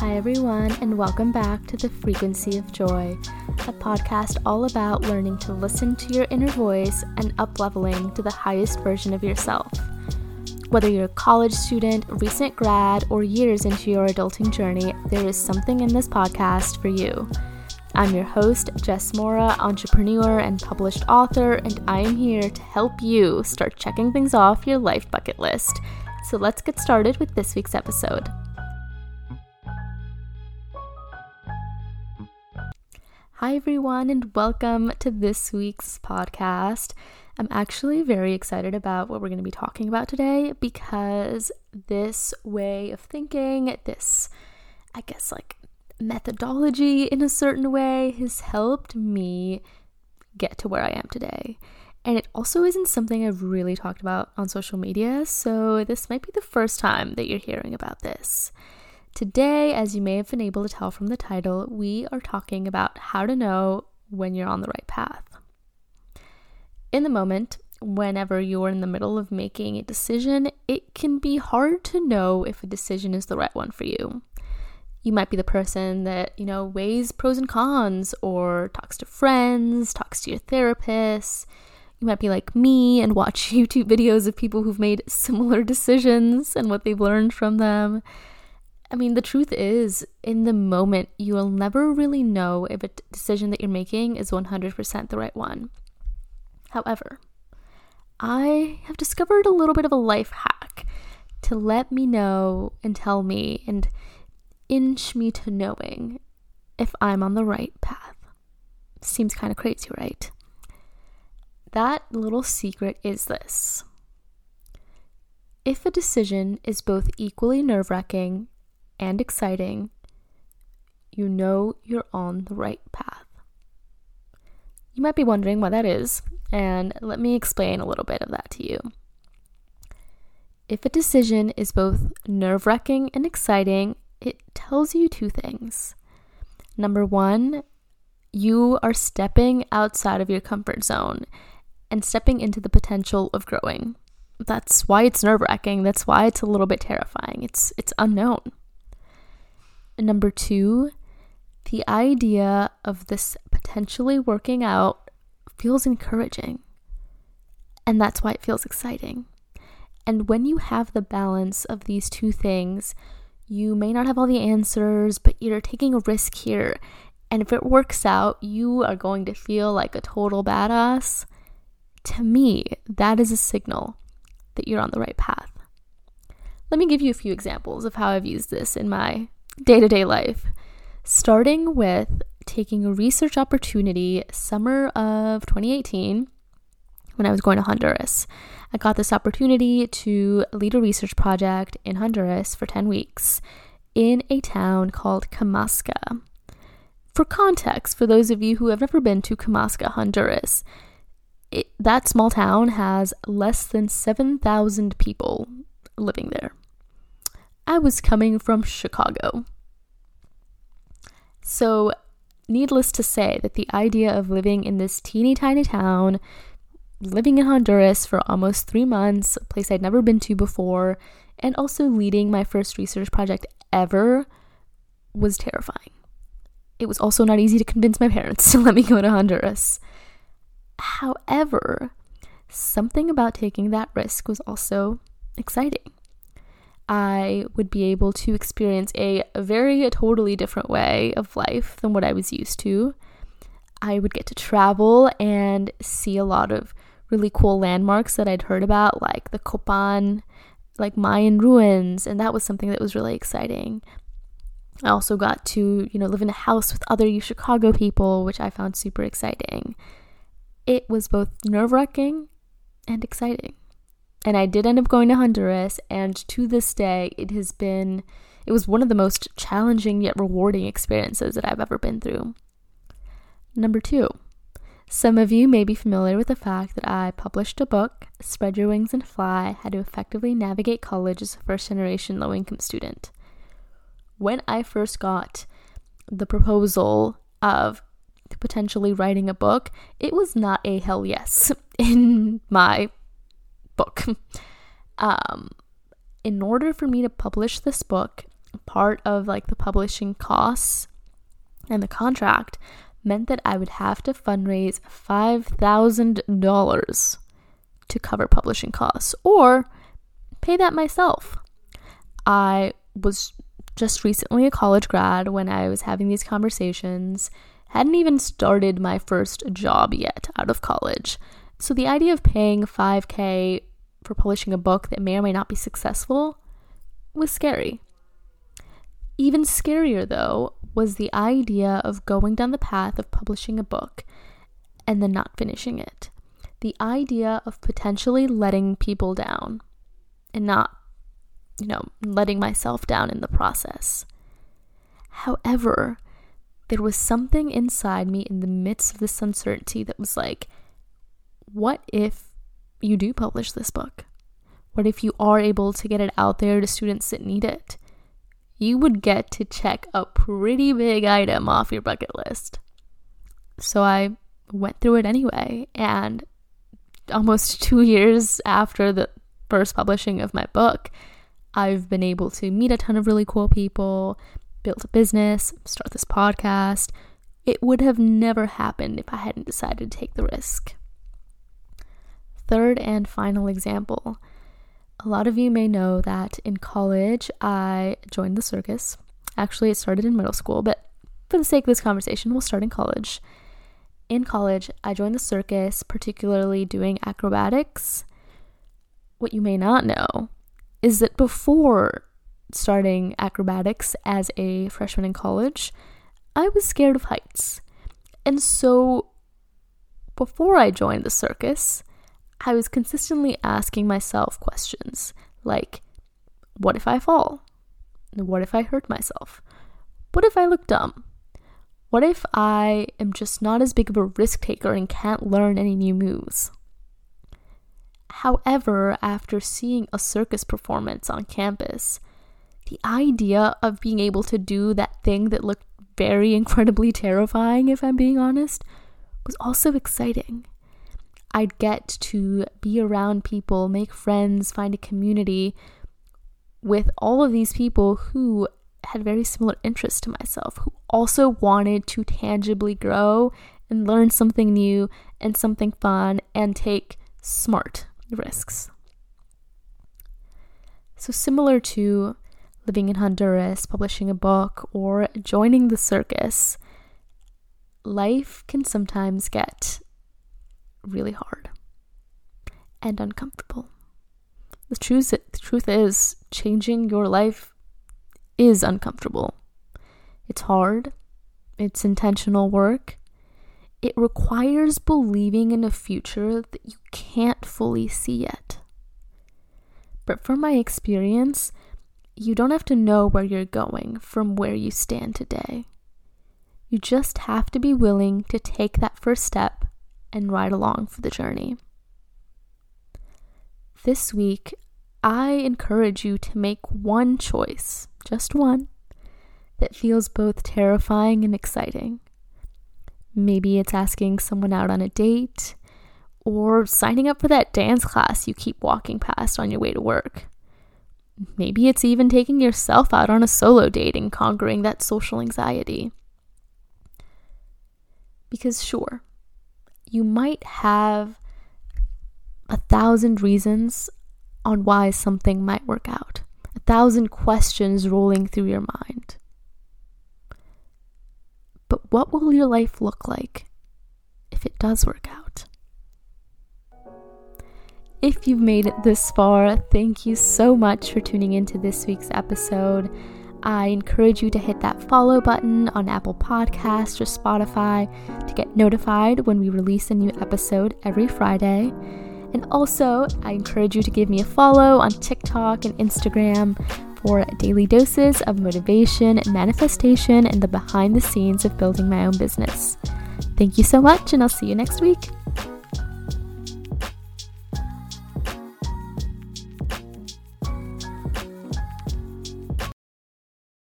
Hi, everyone, and welcome back to The Frequency of Joy, a podcast all about learning to listen to your inner voice and up leveling to the highest version of yourself. Whether you're a college student, recent grad, or years into your adulting journey, there is something in this podcast for you. I'm your host, Jess Mora, entrepreneur and published author, and I am here to help you start checking things off your life bucket list. So let's get started with this week's episode. Hi, everyone, and welcome to this week's podcast. I'm actually very excited about what we're going to be talking about today because this way of thinking, this, I guess, like methodology in a certain way has helped me get to where I am today. And it also isn't something I've really talked about on social media, so this might be the first time that you're hearing about this. Today, as you may have been able to tell from the title, we are talking about how to know when you're on the right path. In the moment, whenever you're in the middle of making a decision, it can be hard to know if a decision is the right one for you you might be the person that, you know, weighs pros and cons or talks to friends, talks to your therapist. You might be like me and watch YouTube videos of people who've made similar decisions and what they've learned from them. I mean, the truth is, in the moment, you will never really know if a decision that you're making is 100% the right one. However, I have discovered a little bit of a life hack to let me know and tell me and inch me to knowing if I'm on the right path. Seems kind of crazy, right? That little secret is this. If a decision is both equally nerve wracking and exciting, you know you're on the right path. You might be wondering why that is, and let me explain a little bit of that to you. If a decision is both nerve wracking and exciting, it tells you two things. Number one, you are stepping outside of your comfort zone and stepping into the potential of growing. That's why it's nerve wracking. That's why it's a little bit terrifying. It's it's unknown. Number two, the idea of this potentially working out feels encouraging. And that's why it feels exciting. And when you have the balance of these two things, you may not have all the answers, but you're taking a risk here. And if it works out, you are going to feel like a total badass. To me, that is a signal that you're on the right path. Let me give you a few examples of how I've used this in my day to day life. Starting with taking a research opportunity summer of 2018 when I was going to Honduras. I got this opportunity to lead a research project in Honduras for 10 weeks in a town called Camasca. For context, for those of you who have never been to Camasca, Honduras, it, that small town has less than 7,000 people living there. I was coming from Chicago. So, needless to say, that the idea of living in this teeny tiny town living in Honduras for almost three months, a place I'd never been to before, and also leading my first research project ever was terrifying. It was also not easy to convince my parents to let me go to Honduras. However, something about taking that risk was also exciting. I would be able to experience a very totally different way of life than what I was used to. I would get to travel and see a lot of really cool landmarks that I'd heard about, like the Copan, like Mayan ruins, and that was something that was really exciting. I also got to, you know, live in a house with other Chicago people, which I found super exciting. It was both nerve wracking and exciting. And I did end up going to Honduras, and to this day, it has been, it was one of the most challenging yet rewarding experiences that I've ever been through. Number two, some of you may be familiar with the fact that I published a book, Spread Your Wings and Fly How to Effectively Navigate College as a First Generation Low Income Student. When I first got the proposal of potentially writing a book, it was not a hell yes in my book. Um, in order for me to publish this book, part of like the publishing costs and the contract meant that I would have to fundraise $5,000 to cover publishing costs or pay that myself. I was just recently a college grad when I was having these conversations, hadn't even started my first job yet out of college. So the idea of paying 5K for publishing a book that may or may not be successful was scary. Even scarier, though, was the idea of going down the path of publishing a book and then not finishing it. The idea of potentially letting people down and not, you know, letting myself down in the process. However, there was something inside me in the midst of this uncertainty that was like, what if you do publish this book? What if you are able to get it out there to students that need it? You would get to check a pretty big item off your bucket list. So I went through it anyway, and almost two years after the first publishing of my book, I've been able to meet a ton of really cool people, build a business, start this podcast. It would have never happened if I hadn't decided to take the risk. Third and final example. A lot of you may know that in college I joined the circus. Actually, it started in middle school, but for the sake of this conversation, we'll start in college. In college, I joined the circus, particularly doing acrobatics. What you may not know is that before starting acrobatics as a freshman in college, I was scared of heights. And so before I joined the circus, I was consistently asking myself questions like, what if I fall? What if I hurt myself? What if I look dumb? What if I am just not as big of a risk taker and can't learn any new moves? However, after seeing a circus performance on campus, the idea of being able to do that thing that looked very incredibly terrifying, if I'm being honest, was also exciting. I'd get to be around people, make friends, find a community with all of these people who had very similar interests to myself, who also wanted to tangibly grow and learn something new and something fun and take smart risks. So, similar to living in Honduras, publishing a book, or joining the circus, life can sometimes get really hard and uncomfortable. The truth, the truth is, changing your life is uncomfortable. It's hard, it's intentional work. It requires believing in a future that you can't fully see yet. But from my experience, you don't have to know where you're going from where you stand today. You just have to be willing to take that first step and ride along for the journey. This week, I encourage you to make one choice, just one, that feels both terrifying and exciting. Maybe it's asking someone out on a date or signing up for that dance class you keep walking past on your way to work. Maybe it's even taking yourself out on a solo date and conquering that social anxiety. Because, sure, you might have a thousand reasons on why something might work out, a thousand questions rolling through your mind. But what will your life look like if it does work out? If you've made it this far, thank you so much for tuning into this week's episode. I encourage you to hit that follow button on Apple Podcasts or Spotify to get notified when we release a new episode every Friday. And also, I encourage you to give me a follow on TikTok and Instagram for daily doses of motivation, manifestation, and the behind the scenes of building my own business. Thank you so much, and I'll see you next week.